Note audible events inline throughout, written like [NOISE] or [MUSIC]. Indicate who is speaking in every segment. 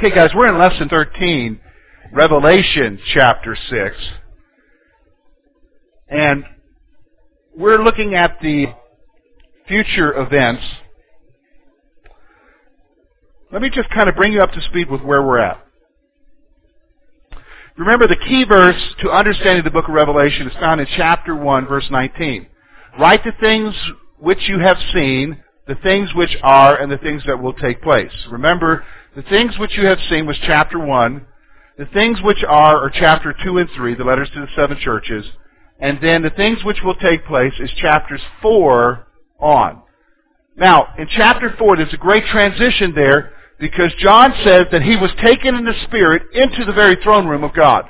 Speaker 1: Okay, guys, we're in lesson 13, Revelation chapter 6. And we're looking at the future events. Let me just kind of bring you up to speed with where we're at. Remember, the key verse to understanding the book of Revelation is found in chapter 1, verse 19. Write the things which you have seen, the things which are, and the things that will take place. Remember, the things which you have seen was chapter 1. The things which are are chapter 2 and 3, the letters to the seven churches. And then the things which will take place is chapters 4 on. Now, in chapter 4, there's a great transition there because John says that he was taken in the Spirit into the very throne room of God.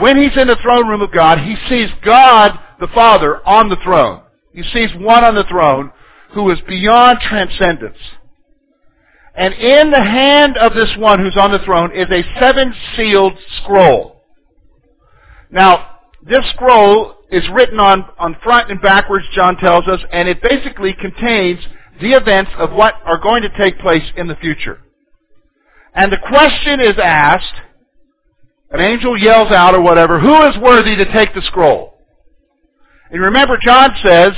Speaker 1: When he's in the throne room of God, he sees God the Father on the throne. He sees one on the throne who is beyond transcendence. And in the hand of this one who's on the throne is a seven-sealed scroll. Now, this scroll is written on, on front and backwards, John tells us, and it basically contains the events of what are going to take place in the future. And the question is asked, an angel yells out or whatever, who is worthy to take the scroll? And remember, John says,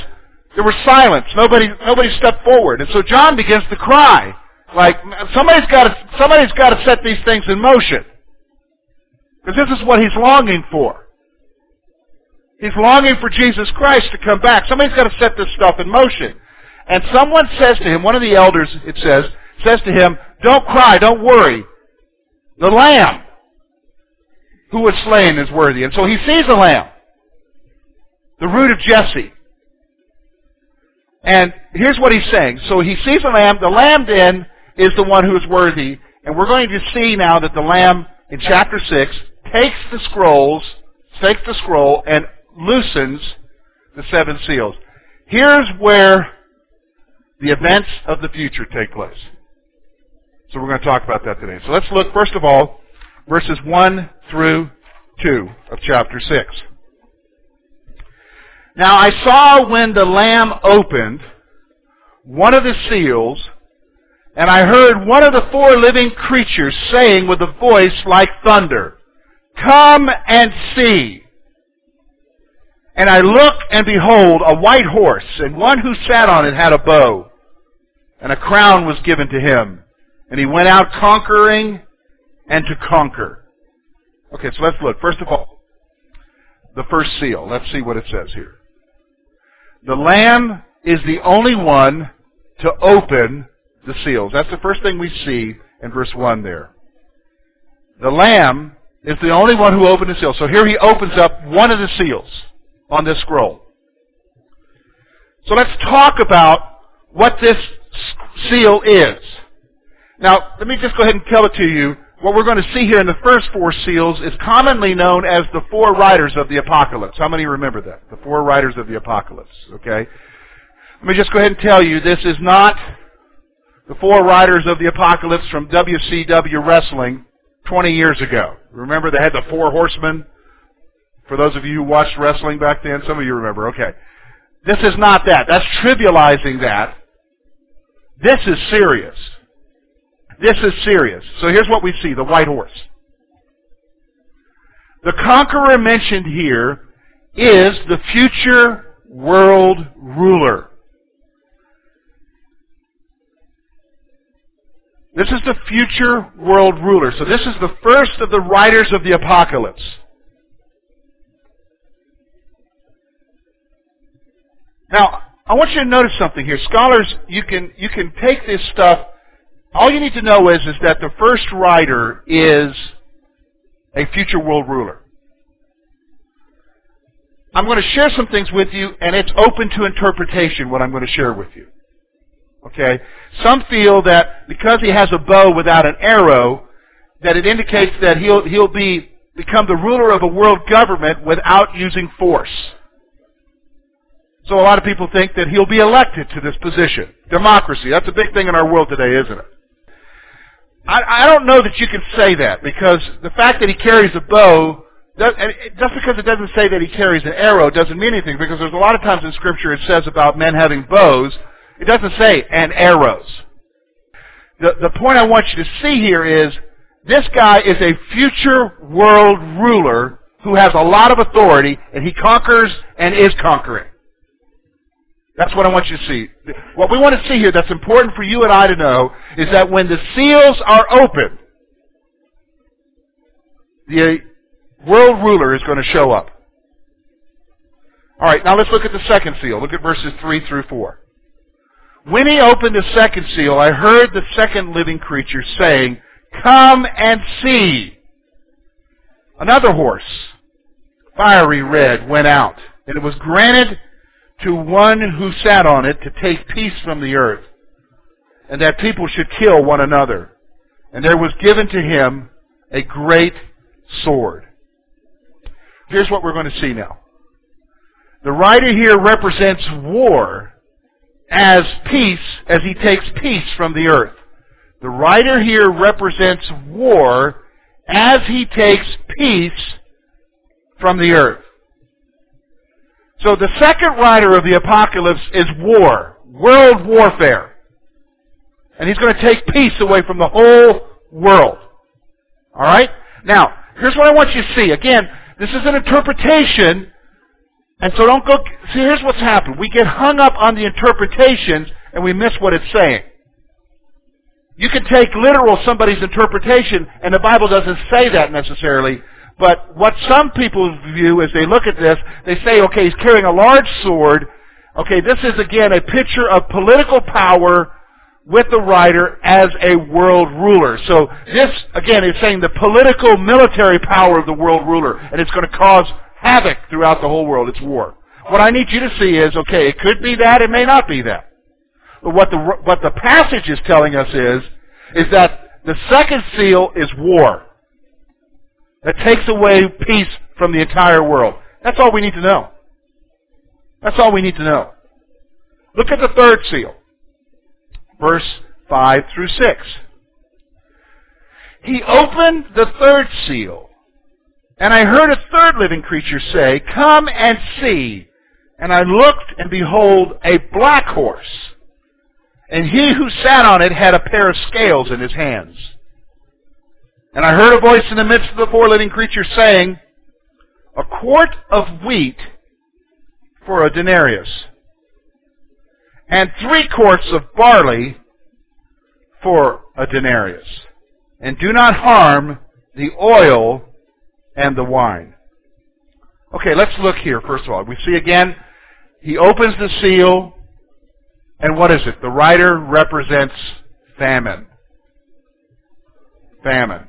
Speaker 1: there was silence. Nobody, nobody stepped forward. And so John begins to cry. Like, somebody's gotta, somebody's gotta set these things in motion. Because this is what he's longing for. He's longing for Jesus Christ to come back. Somebody's got to set this stuff in motion. And someone says to him, one of the elders, it says, says to him, don't cry, don't worry. The lamb who was slain is worthy. And so he sees the lamb. The root of Jesse. And here's what he's saying. So he sees the lamb. The lamb then is the one who is worthy. And we're going to see now that the lamb in chapter 6 takes the scrolls, takes the scroll and loosens the seven seals. Here's where the events of the future take place. So we're going to talk about that today. So let's look, first of all, verses 1 through 2 of chapter 6. Now I saw when the Lamb opened one of the seals, and I heard one of the four living creatures saying with a voice like thunder, Come and see. And I looked, and behold, a white horse, and one who sat on it had a bow and a crown was given to him. And he went out conquering and to conquer. Okay, so let's look. First of all, the first seal. Let's see what it says here. The Lamb is the only one to open the seals. That's the first thing we see in verse 1 there. The Lamb is the only one who opened the seal. So here he opens up one of the seals on this scroll. So let's talk about what this seal is. Now, let me just go ahead and tell it to you. What we're going to see here in the first four seals is commonly known as the four riders of the apocalypse. How many remember that? The four riders of the apocalypse. Okay? Let me just go ahead and tell you, this is not the four riders of the apocalypse from WCW Wrestling 20 years ago. Remember they had the four horsemen? For those of you who watched wrestling back then, some of you remember. Okay. This is not that. That's trivializing that. This is serious. This is serious. So here's what we see, the white horse. The conqueror mentioned here is the future world ruler. This is the future world ruler. So this is the first of the writers of the apocalypse. Now, I want you to notice something here. Scholars, you can, you can take this stuff. All you need to know is, is that the first writer is a future world ruler. I'm going to share some things with you, and it's open to interpretation what I'm going to share with you. Okay? Some feel that because he has a bow without an arrow, that it indicates that he'll, he'll be, become the ruler of a world government without using force. So a lot of people think that he'll be elected to this position. Democracy, that's a big thing in our world today, isn't it? I, I don't know that you can say that because the fact that he carries a bow, just because it doesn't say that he carries an arrow doesn't mean anything because there's a lot of times in Scripture it says about men having bows. It doesn't say and arrows. the, the point I want you to see here is this guy is a future world ruler who has a lot of authority and he conquers and is conquering. That's what I want you to see. What we want to see here that's important for you and I to know is that when the seals are open, the uh, world ruler is going to show up. Alright, now let's look at the second seal. Look at verses 3 through 4. When he opened the second seal, I heard the second living creature saying, Come and see. Another horse, fiery red, went out, and it was granted to one who sat on it to take peace from the earth, and that people should kill one another. And there was given to him a great sword. Here's what we're going to see now. The writer here represents war as peace, as he takes peace from the earth. The writer here represents war as he takes peace from the earth. So the second writer of the apocalypse is war, world warfare. And he's going to take peace away from the whole world. Alright? Now, here's what I want you to see. Again, this is an interpretation, and so don't go, see here's what's happened. We get hung up on the interpretations and we miss what it's saying. You can take literal somebody's interpretation, and the Bible doesn't say that necessarily. But what some people view as they look at this, they say, okay, he's carrying a large sword. Okay, this is again a picture of political power with the writer as a world ruler. So this, again, is saying the political military power of the world ruler, and it's going to cause havoc throughout the whole world. It's war. What I need you to see is, okay, it could be that, it may not be that. But what the, what the passage is telling us is, is that the second seal is war. That takes away peace from the entire world. That's all we need to know. That's all we need to know. Look at the third seal. Verse 5 through 6. He opened the third seal, and I heard a third living creature say, Come and see. And I looked, and behold, a black horse and he who sat on it had a pair of scales in his hands. And I heard a voice in the midst of the four living creatures saying, A quart of wheat for a denarius, and three quarts of barley for a denarius. And do not harm the oil and the wine. Okay, let's look here first of all. We see again, he opens the seal, and what is it? The writer represents famine. Famine.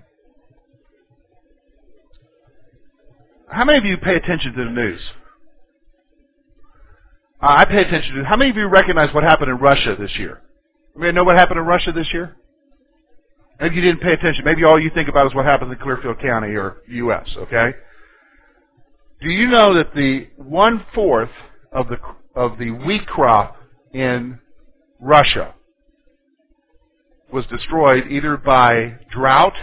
Speaker 1: How many of you pay attention to the news? Uh, I pay attention to. How many of you recognize what happened in Russia this year? Mean, know what happened in Russia this year? Maybe you didn't pay attention. Maybe all you think about is what happened in Clearfield County or U.S. Okay. Do you know that the one fourth of the of the wheat crop in Russia was destroyed either by drought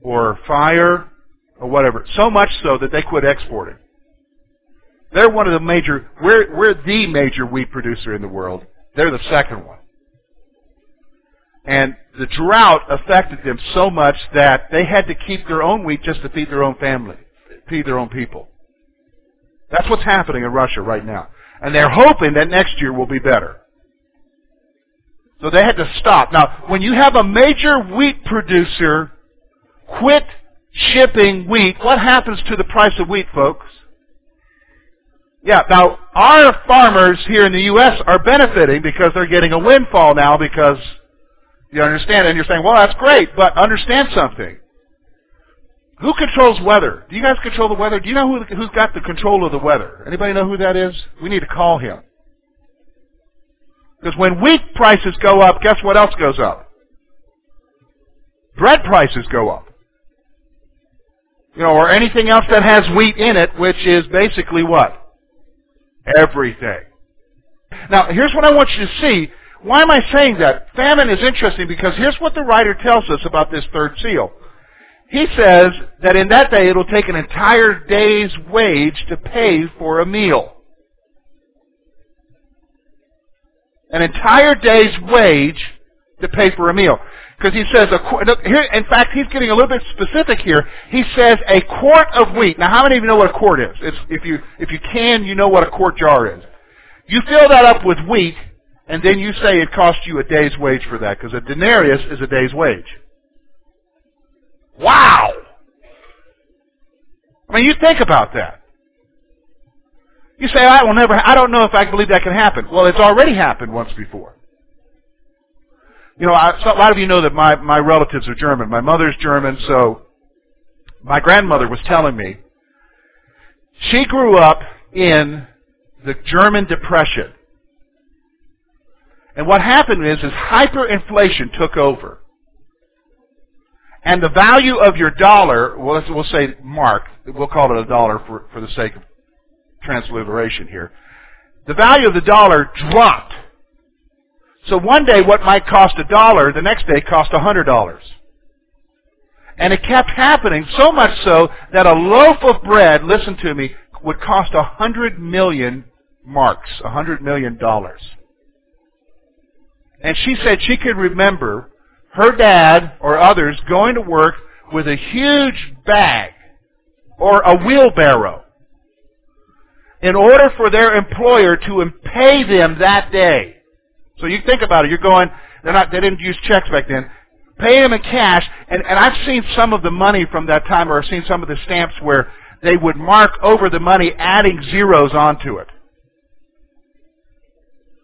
Speaker 1: or fire or whatever. So much so that they quit exporting. They're one of the major, we're, we're the major wheat producer in the world. They're the second one. And the drought affected them so much that they had to keep their own wheat just to feed their own family, feed their own people. That's what's happening in Russia right now. And they're hoping that next year will be better. So they had to stop. Now, when you have a major wheat producer quit shipping wheat, what happens to the price of wheat, folks? Yeah, now our farmers here in the U.S. are benefiting because they're getting a windfall now because you understand, and you're saying, well, that's great, but understand something. Who controls weather? Do you guys control the weather? Do you know who, who's got the control of the weather? Anybody know who that is? We need to call him. Because when wheat prices go up, guess what else goes up? Bread prices go up. You know, or anything else that has wheat in it, which is basically what? Everything. Now, here's what I want you to see. Why am I saying that? Famine is interesting because here's what the writer tells us about this third seal. He says that in that day it'll take an entire day's wage to pay for a meal. An entire day's wage to pay for a meal. Because he says, a, here, in fact, he's getting a little bit specific here. He says a quart of wheat. Now, how many of you know what a quart is? It's, if you if you can, you know what a quart jar is. You fill that up with wheat, and then you say it cost you a day's wage for that, because a denarius is a day's wage. Wow! I mean, you think about that. You say, I will never, I don't know if I can believe that can happen. Well, it's already happened once before. You know, I, so a lot of you know that my, my relatives are German. My mother's German, so my grandmother was telling me she grew up in the German Depression. And what happened is, is hyperinflation took over. And the value of your dollar, well, we'll say mark, we'll call it a dollar for, for the sake of transliteration here. The value of the dollar dropped so one day what might cost a dollar, the next day cost a hundred dollars. And it kept happening so much so that a loaf of bread, listen to me, would cost a hundred million marks, a hundred million dollars. And she said she could remember her dad or others going to work with a huge bag or a wheelbarrow in order for their employer to pay them that day. So you think about it. You're going. They're not. They didn't use checks back then. Pay them in cash, and and I've seen some of the money from that time, or I've seen some of the stamps where they would mark over the money, adding zeros onto it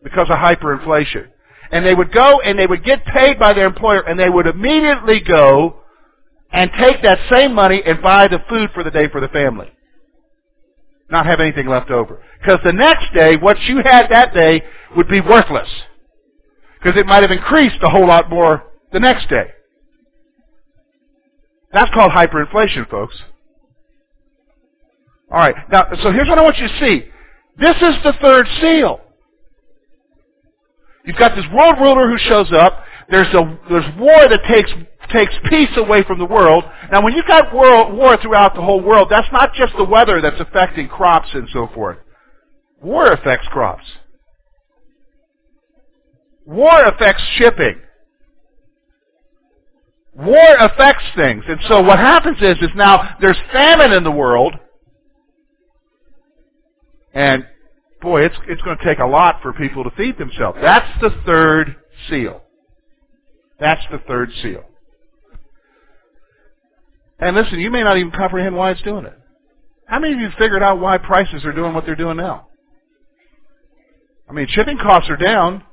Speaker 1: because of hyperinflation. And they would go and they would get paid by their employer, and they would immediately go and take that same money and buy the food for the day for the family. Not have anything left over. Because the next day, what you had that day would be worthless because it might have increased a whole lot more the next day. That's called hyperinflation, folks. All right. Now, so here's what I want you to see. This is the third seal. You've got this world ruler who shows up. There's a there's war that takes takes peace away from the world. Now, when you've got world, war throughout the whole world, that's not just the weather that's affecting crops and so forth. War affects crops. War affects shipping. War affects things. And so what happens is, is now there's famine in the world. And boy, it's, it's going to take a lot for people to feed themselves. That's the third seal. That's the third seal. And listen, you may not even comprehend why it's doing it. How many of you figured out why prices are doing what they're doing now? I mean, shipping costs are down.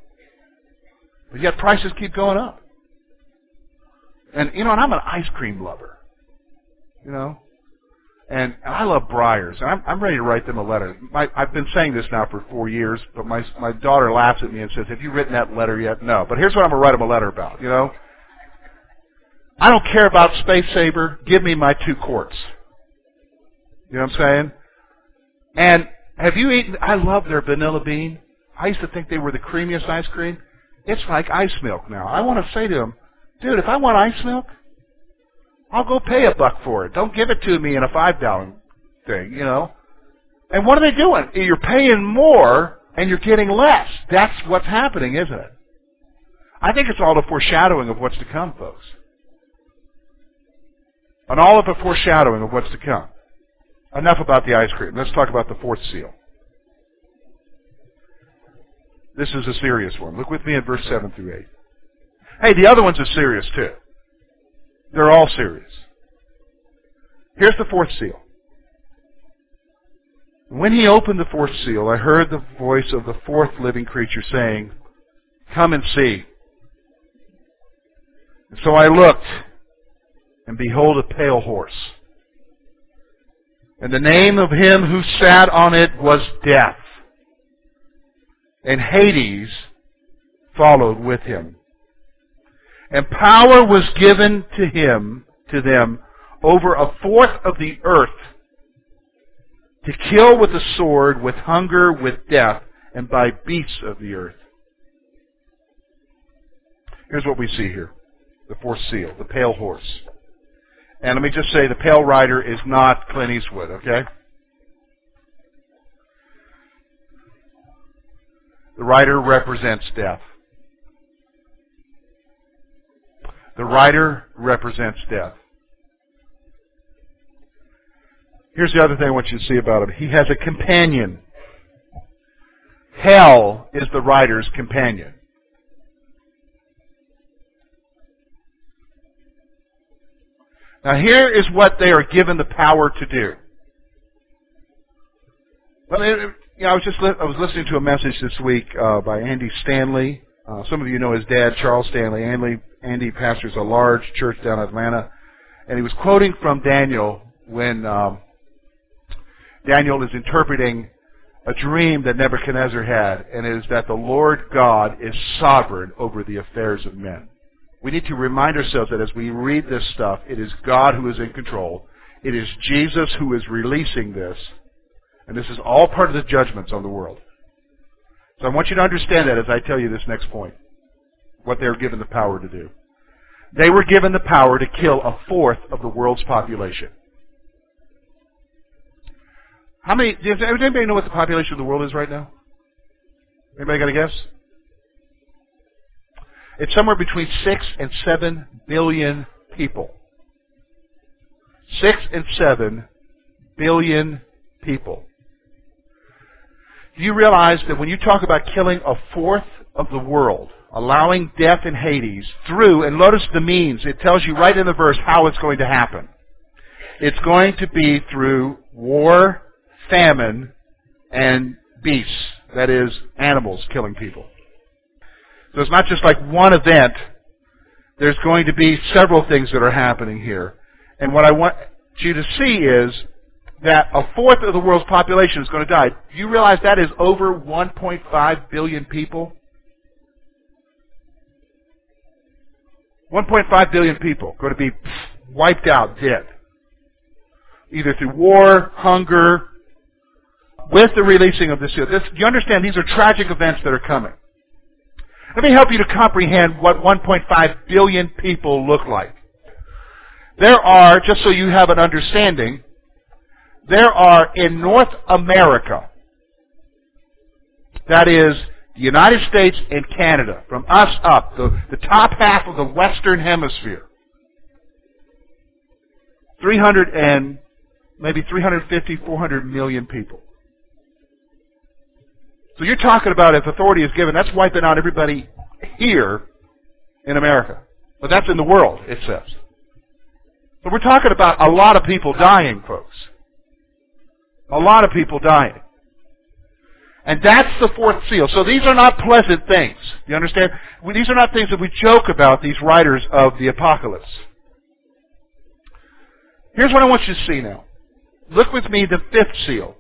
Speaker 1: But yet prices keep going up. And you know, and I'm an ice cream lover. You know, and, and I love Breyers. I'm, I'm ready to write them a letter. My, I've been saying this now for four years, but my my daughter laughs at me and says, "Have you written that letter yet?" No. But here's what I'm gonna write them a letter about. You know, I don't care about Space Saver. Give me my two quarts. You know what I'm saying? And have you eaten? I love their vanilla bean. I used to think they were the creamiest ice cream. It's like ice milk now. I want to say to him, dude, if I want ice milk, I'll go pay a buck for it. Don't give it to me in a five dollar thing, you know. And what are they doing? You're paying more and you're getting less. That's what's happening, isn't it? I think it's all the foreshadowing of what's to come, folks. And all of the foreshadowing of what's to come. Enough about the ice cream. Let's talk about the fourth seal. This is a serious one. Look with me at verse 7 through 8. Hey, the other ones are serious too. They're all serious. Here's the fourth seal. When he opened the fourth seal, I heard the voice of the fourth living creature saying, Come and see. And so I looked, and behold, a pale horse. And the name of him who sat on it was Death and Hades followed with him. And power was given to him, to them, over a fourth of the earth to kill with the sword, with hunger, with death, and by beasts of the earth. Here's what we see here. The fourth seal, the pale horse. And let me just say, the pale rider is not Clint Eastwood, okay? The rider represents death. The rider represents death. Here's the other thing I want you to see about him. He has a companion. Hell is the rider's companion. Now here is what they are given the power to do. But you know, I was just I was listening to a message this week uh, by Andy Stanley. Uh, some of you know his dad, Charles Stanley. Andy, Andy pastors a large church down in Atlanta, and he was quoting from Daniel when um, Daniel is interpreting a dream that Nebuchadnezzar had, and it is that the Lord God is sovereign over the affairs of men. We need to remind ourselves that as we read this stuff, it is God who is in control. It is Jesus who is releasing this. And this is all part of the judgments on the world. So I want you to understand that as I tell you this next point. What they were given the power to do. They were given the power to kill a fourth of the world's population. How many, does anybody know what the population of the world is right now? Anybody got a guess? It's somewhere between 6 and 7 billion people. 6 and 7 billion people. Do you realize that when you talk about killing a fourth of the world, allowing death in Hades through, and notice the means, it tells you right in the verse how it's going to happen. It's going to be through war, famine, and beasts, that is, animals killing people. So it's not just like one event. There's going to be several things that are happening here. And what I want you to see is that a fourth of the world's population is going to die. Do you realize that is over 1.5 billion people? 1.5 billion people going to be wiped out, dead. Either through war, hunger, with the releasing of this seal. This, you understand these are tragic events that are coming. Let me help you to comprehend what 1.5 billion people look like. There are, just so you have an understanding, there are in North America, that is the United States and Canada, from us up, the, the top half of the Western Hemisphere, 300 and maybe 350, 400 million people. So you're talking about if authority is given, that's wiping out everybody here in America. But that's in the world, it says. But we're talking about a lot of people dying, folks. A lot of people dying. And that's the fourth seal. So these are not pleasant things. You understand? These are not things that we joke about, these writers of the apocalypse. Here's what I want you to see now. Look with me the fifth seal.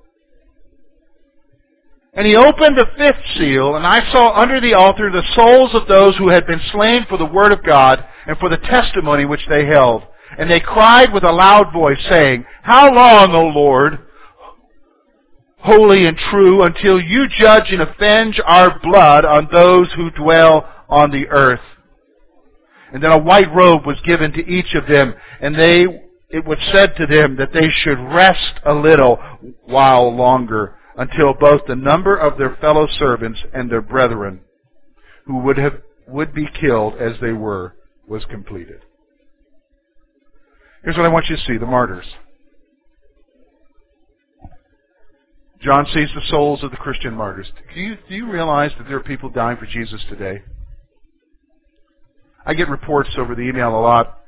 Speaker 1: And he opened the fifth seal, and I saw under the altar the souls of those who had been slain for the word of God and for the testimony which they held. And they cried with a loud voice, saying, How long, O Lord, holy and true, until you judge and avenge our blood on those who dwell on the earth? And then a white robe was given to each of them, and they, it was said to them that they should rest a little while longer until both the number of their fellow servants and their brethren who would have would be killed as they were was completed. Here's what I want you to see, the martyrs. John sees the souls of the Christian martyrs. Do you, do you realize that there are people dying for Jesus today? I get reports over the email a lot.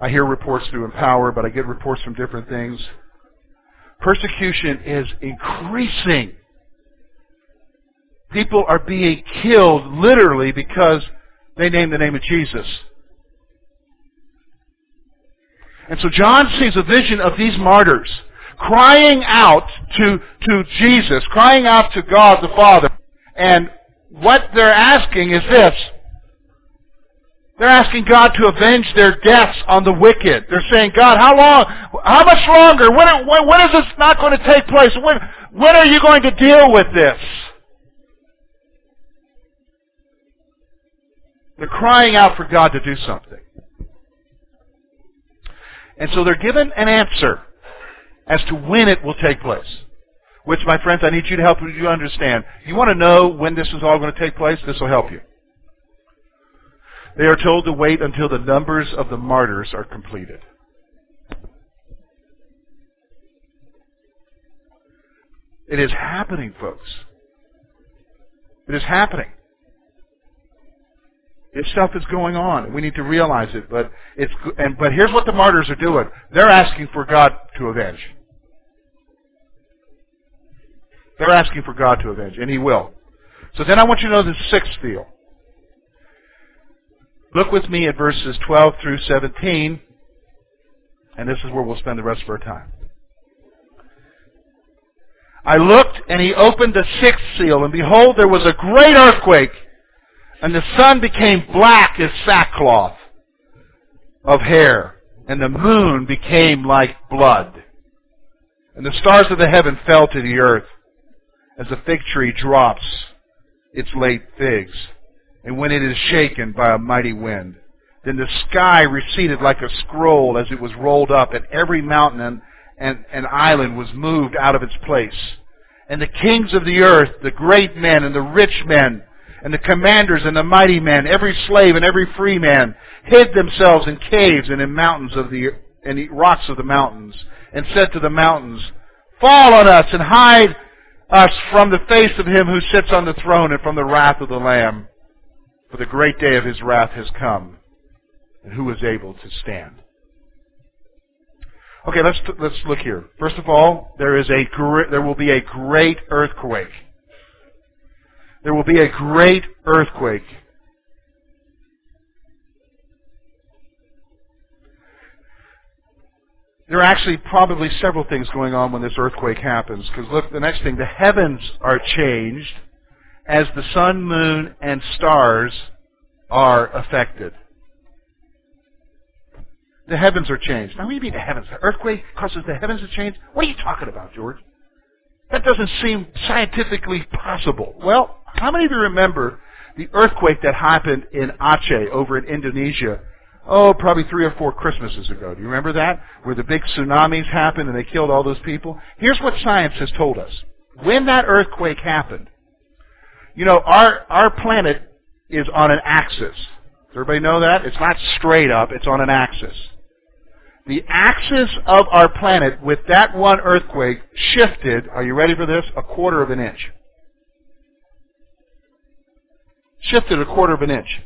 Speaker 1: I hear reports through Empower, but I get reports from different things. Persecution is increasing. People are being killed literally because they name the name of Jesus. And so John sees a vision of these martyrs crying out to, to Jesus, crying out to God the Father. And what they're asking is this. They're asking God to avenge their deaths on the wicked. They're saying, God, how long, how much longer? When, when, when is this not going to take place? When, when are you going to deal with this? They're crying out for God to do something. And so they're given an answer as to when it will take place. Which, my friends, I need you to help you understand. You want to know when this is all going to take place? This will help you. They are told to wait until the numbers of the martyrs are completed. It is happening, folks. It is happening. This stuff is going on. We need to realize it. But it's and but here's what the martyrs are doing. They're asking for God to avenge. They're asking for God to avenge, and He will. So then I want you to know the sixth deal. Look with me at verses 12 through 17, and this is where we'll spend the rest of our time. I looked, and he opened the sixth seal, and behold, there was a great earthquake, and the sun became black as sackcloth of hair, and the moon became like blood. And the stars of the heaven fell to the earth, as a fig tree drops its late figs, and when it is shaken by a mighty wind. Then the sky receded like a scroll as it was rolled up, and every mountain and, and, and island was moved out of its place. And the kings of the earth, the great men and the rich men, and the commanders and the mighty men, every slave and every free man, hid themselves in caves and in mountains of the and the rocks of the mountains, and said to the mountains, Fall on us and hide us from the face of him who sits on the throne and from the wrath of the Lamb. For the great day of his wrath has come, and who is able to stand? Okay, let's let's look here. First of all, there is a there will be a great earthquake. There will be a great earthquake. There are actually probably several things going on when this earthquake happens. Because look, the next thing, the heavens are changed as the sun, moon, and stars are affected. The heavens are changed. Now, what do you mean the heavens? The earthquake causes the heavens to change? What are you talking about, George? That doesn't seem scientifically possible. Well, how many of you remember the earthquake that happened in Aceh over in Indonesia oh, probably three or four Christmases ago. Do you remember that? Where the big tsunamis happened and they killed all those people? Here's what science has told us. When that earthquake happened, you know, our, our planet is on an axis. Does everybody know that? It's not straight up, it's on an axis. The axis of our planet with that one earthquake shifted, are you ready for this? A quarter of an inch. Shifted a quarter of an inch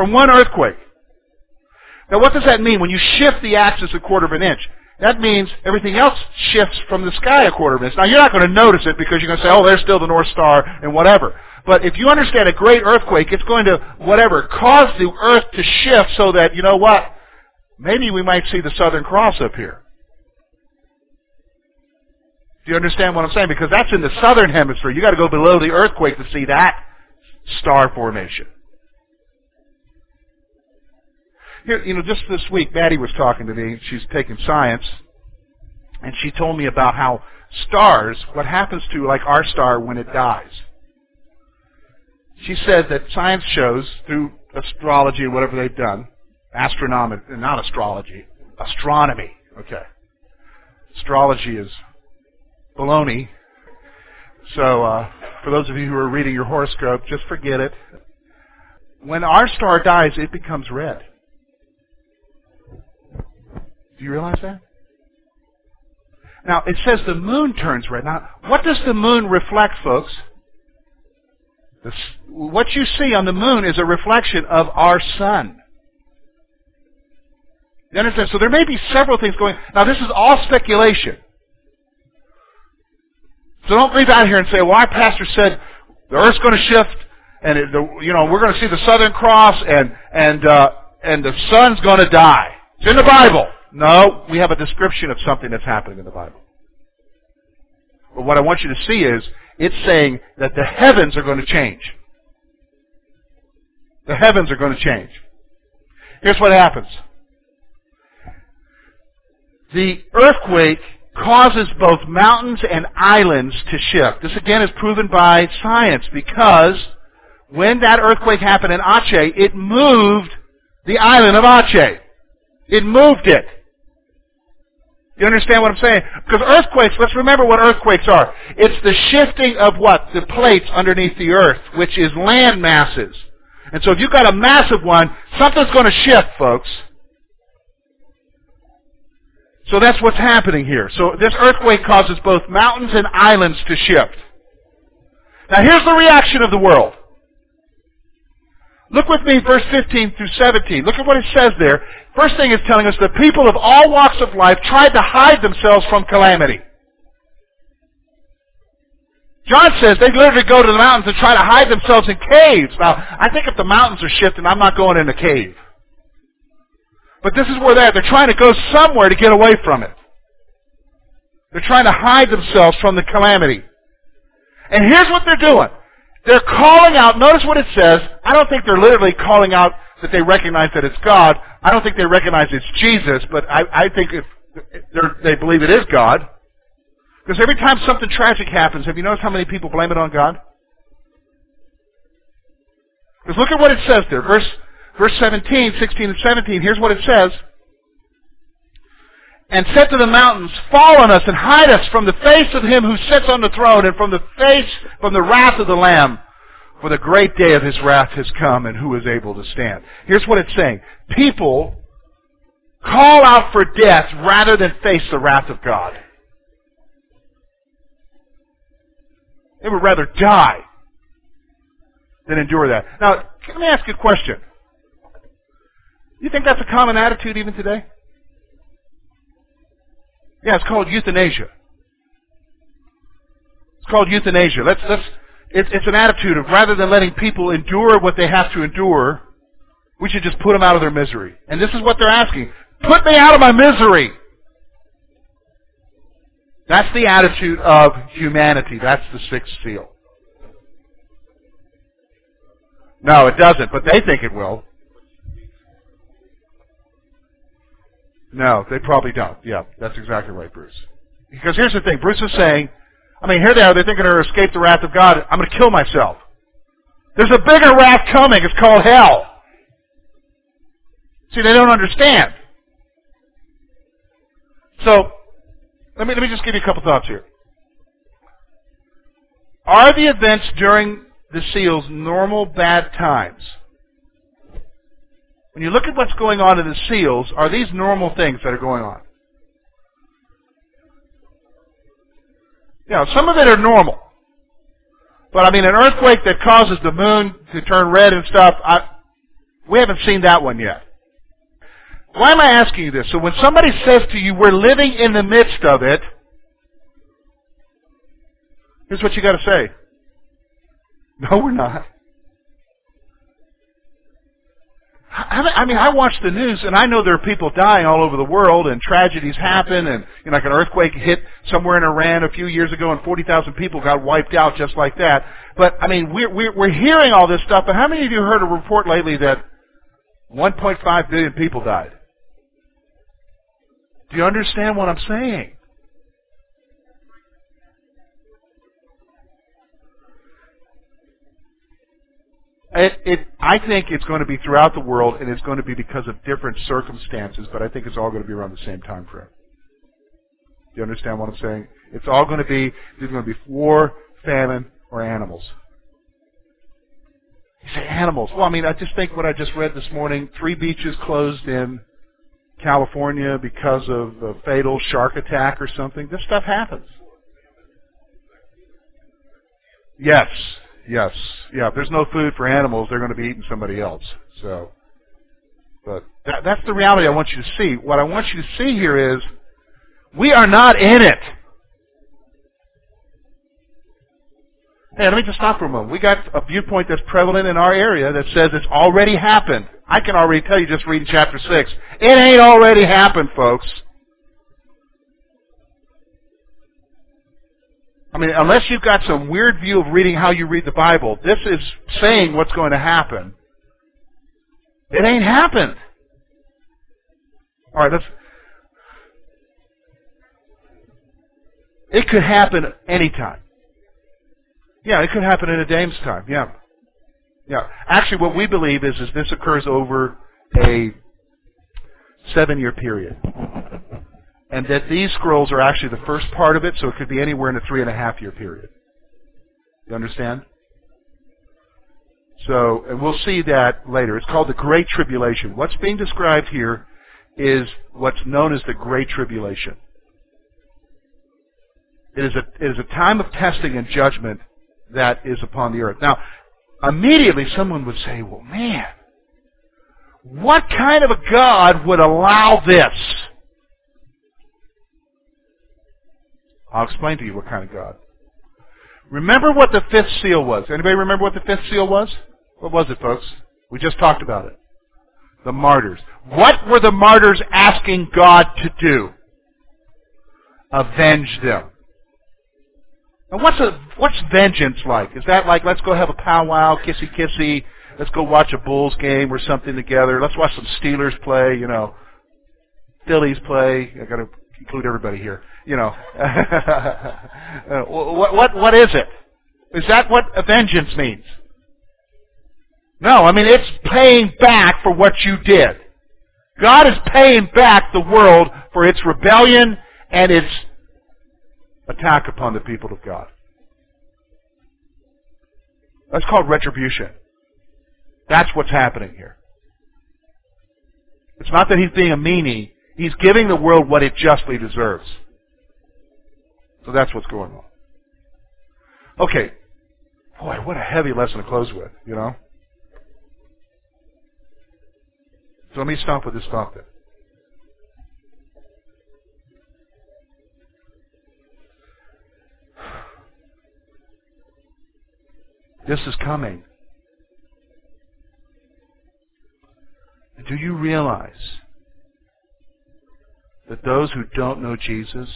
Speaker 1: from one earthquake. Now what does that mean? When you shift the axis a quarter of an inch, that means everything else shifts from the sky a quarter of an inch. Now you're not going to notice it because you're going to say, oh, there's still the North Star and whatever. But if you understand a great earthquake, it's going to, whatever, cause the earth to shift so that, you know what, maybe we might see the Southern Cross up here. Do you understand what I'm saying? Because that's in the southern hemisphere. You've got to go below the earthquake to see that star formation. Here, you know, just this week, Maddie was talking to me. She's taking science, and she told me about how stars, what happens to like our star when it dies. She said that science shows through astrology or whatever they've done, astronomy, not astrology, astronomy. Okay, astrology is baloney. So, uh, for those of you who are reading your horoscope, just forget it. When our star dies, it becomes red. Do you realize that? Now, it says the moon turns red. Now, what does the moon reflect, folks? What you see on the moon is a reflection of our sun. You understand? So there may be several things going. Now, this is all speculation. So don't leave out here and say, "Well, our pastor said the Earth's going to shift, and it, the, you know we're going to see the Southern Cross, and and uh, and the sun's going to die." It's in the Bible. No, we have a description of something that's happening in the Bible. But what I want you to see is, it's saying that the heavens are going to change. The heavens are going to change. Here's what happens. The earthquake causes both mountains and islands to shift. This again is proven by science because when that earthquake happened in Aceh, it moved the island of Aceh. It moved it. You understand what I'm saying? Because earthquakes, let's remember what earthquakes are. It's the shifting of what? The plates underneath the earth, which is land masses. And so if you've got a massive one, something's going to shift, folks. So that's what's happening here. So this earthquake causes both mountains and islands to shift. Now here's the reaction of the world. Look with me, verse 15 through 17. Look at what it says there. First thing it's telling us that people of all walks of life tried to hide themselves from calamity. John says they literally go to the mountains and try to hide themselves in caves. Now, I think if the mountains are shifting, I'm not going in a cave. But this is where they're at. They're trying to go somewhere to get away from it. They're trying to hide themselves from the calamity. And here's what they're doing. They're calling out, notice what it says. I don't think they're literally calling out that they recognize that it's God. I don't think they recognize it's Jesus, but I, I think if they believe it is God. Because every time something tragic happens, have you noticed how many people blame it on God? Because look at what it says there. Verse, verse 17, 16 and 17, here's what it says. And said to the mountains, Fall on us and hide us from the face of him who sits on the throne and from the face, from the wrath of the Lamb. For the great day of his wrath has come and who is able to stand. Here's what it's saying. People call out for death rather than face the wrath of God. They would rather die than endure that. Now, let me ask you a question. You think that's a common attitude even today? Yeah, it's called euthanasia. It's called euthanasia. Let's, let's, it's, it's an attitude of rather than letting people endure what they have to endure, we should just put them out of their misery. And this is what they're asking. Put me out of my misery! That's the attitude of humanity. That's the sixth seal. No, it doesn't, but they think it will. No, they probably don't. Yeah, that's exactly right, Bruce. Because here's the thing. Bruce is saying, I mean, here they are. They're thinking to escape the wrath of God. I'm going to kill myself. There's a bigger wrath coming. It's called hell. See, they don't understand. So, let me, let me just give you a couple thoughts here. Are the events during the seals normal bad times? When you look at what's going on in the seals, are these normal things that are going on? Yeah, some of it are normal. But I mean, an earthquake that causes the moon to turn red and stuff, I, we haven't seen that one yet. Why am I asking you this? So when somebody says to you, we're living in the midst of it, here's what you got to say. [LAUGHS] No, we're not. I mean, I watch the news and I know there are people dying all over the world and tragedies happen and, you know, like an earthquake hit somewhere in Iran a few years ago and 40,000 people got wiped out just like that. But, I mean, we're, we're, we're hearing all this stuff, but how many of you heard a report lately that 1.5 billion people died? Do you understand what I'm saying? It, it, I think it's going to be throughout the world, and it's going to be because of different circumstances, but I think it's all going to be around the same time frame. Do you understand what I'm saying? It's all going to be, there's going to be war, famine, or animals. You say animals. Well, I mean, I just think what I just read this morning, three beaches closed in California because of a fatal shark attack or something. This stuff happens. Yes, yes, yeah. If there's no food for animals, they're going to be eating somebody else. So, but that, that's the reality I want you to see. What I want you to see here is we are not in it. Hey, let me just stop for a moment. We got a viewpoint that's prevalent in our area that says it's already happened. I can already tell you just reading chapter 6. It ain't already happened, folks. I mean, unless you've got some weird view of reading how you read the Bible, this is saying what's going to happen. It ain't happened. All right, let's. It could happen anytime. Yeah, it could happen in a dame's time. Yeah. Yeah. Actually, what we believe is, is this occurs over a seven-year period. And that these scrolls are actually the first part of it, so it could be anywhere in a three and a half year period. You understand? So, and we'll see that later. It's called the Great Tribulation. What's being described here is what's known as the Great Tribulation. It is a, it is a time of testing and judgment that is upon the earth. Now, immediately someone would say, well, man, what kind of a God would allow this? I'll explain to you what kind of God. Remember what the fifth seal was. Anybody remember what the fifth seal was? What was it, folks? We just talked about it. The martyrs. What were the martyrs asking God to do? Avenge them. And what's a what's vengeance like? Is that like let's go have a powwow, kissy kissy, let's go watch a Bulls game or something together, let's watch some Steelers play, you know, Phillies play. I got to include everybody here. You know, [LAUGHS] uh, what what what is it? Is that what a vengeance means? No, I mean it's paying back for what you did. God is paying back the world for its rebellion and its attack upon the people of God. That's called retribution. That's what's happening here. It's not that he's being a meanie. He's giving the world what it justly deserves. So that's what's going on. Okay. Boy, what a heavy lesson to close with, you know? So let me stop with this thought then. This is coming. Do you realize that those who don't know Jesus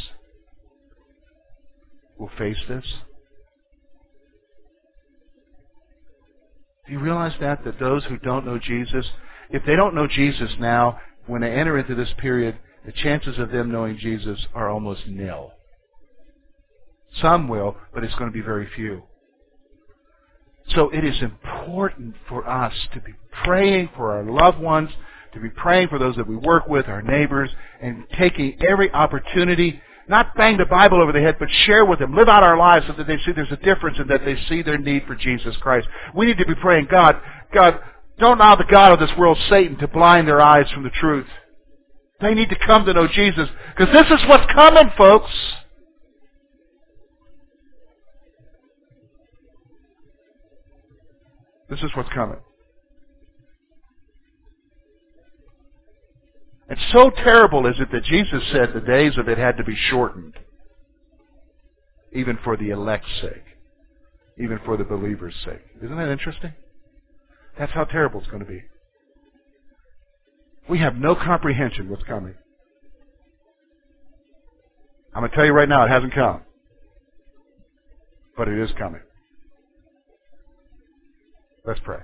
Speaker 1: will face this? Do you realize that? That those who don't know Jesus, if they don't know Jesus now, when they enter into this period, the chances of them knowing Jesus are almost nil. Some will, but it's going to be very few. So it is important for us to be praying for our loved ones, to be praying for those that we work with, our neighbors, and taking every opportunity, not bang the Bible over the head, but share with them, live out our lives so that they see there's a difference and that they see their need for Jesus Christ. We need to be praying, God, God, don't allow the God of this world, Satan, to blind their eyes from the truth. They need to come to know Jesus, because this is what's coming, folks. This is what's coming. And so terrible is it that Jesus said the days of it had to be shortened, even for the elect's sake, even for the believer's sake. Isn't that interesting? That's how terrible it's going to be. We have no comprehension what's coming. I'm going to tell you right now, it hasn't come. But it is coming. Let's pray.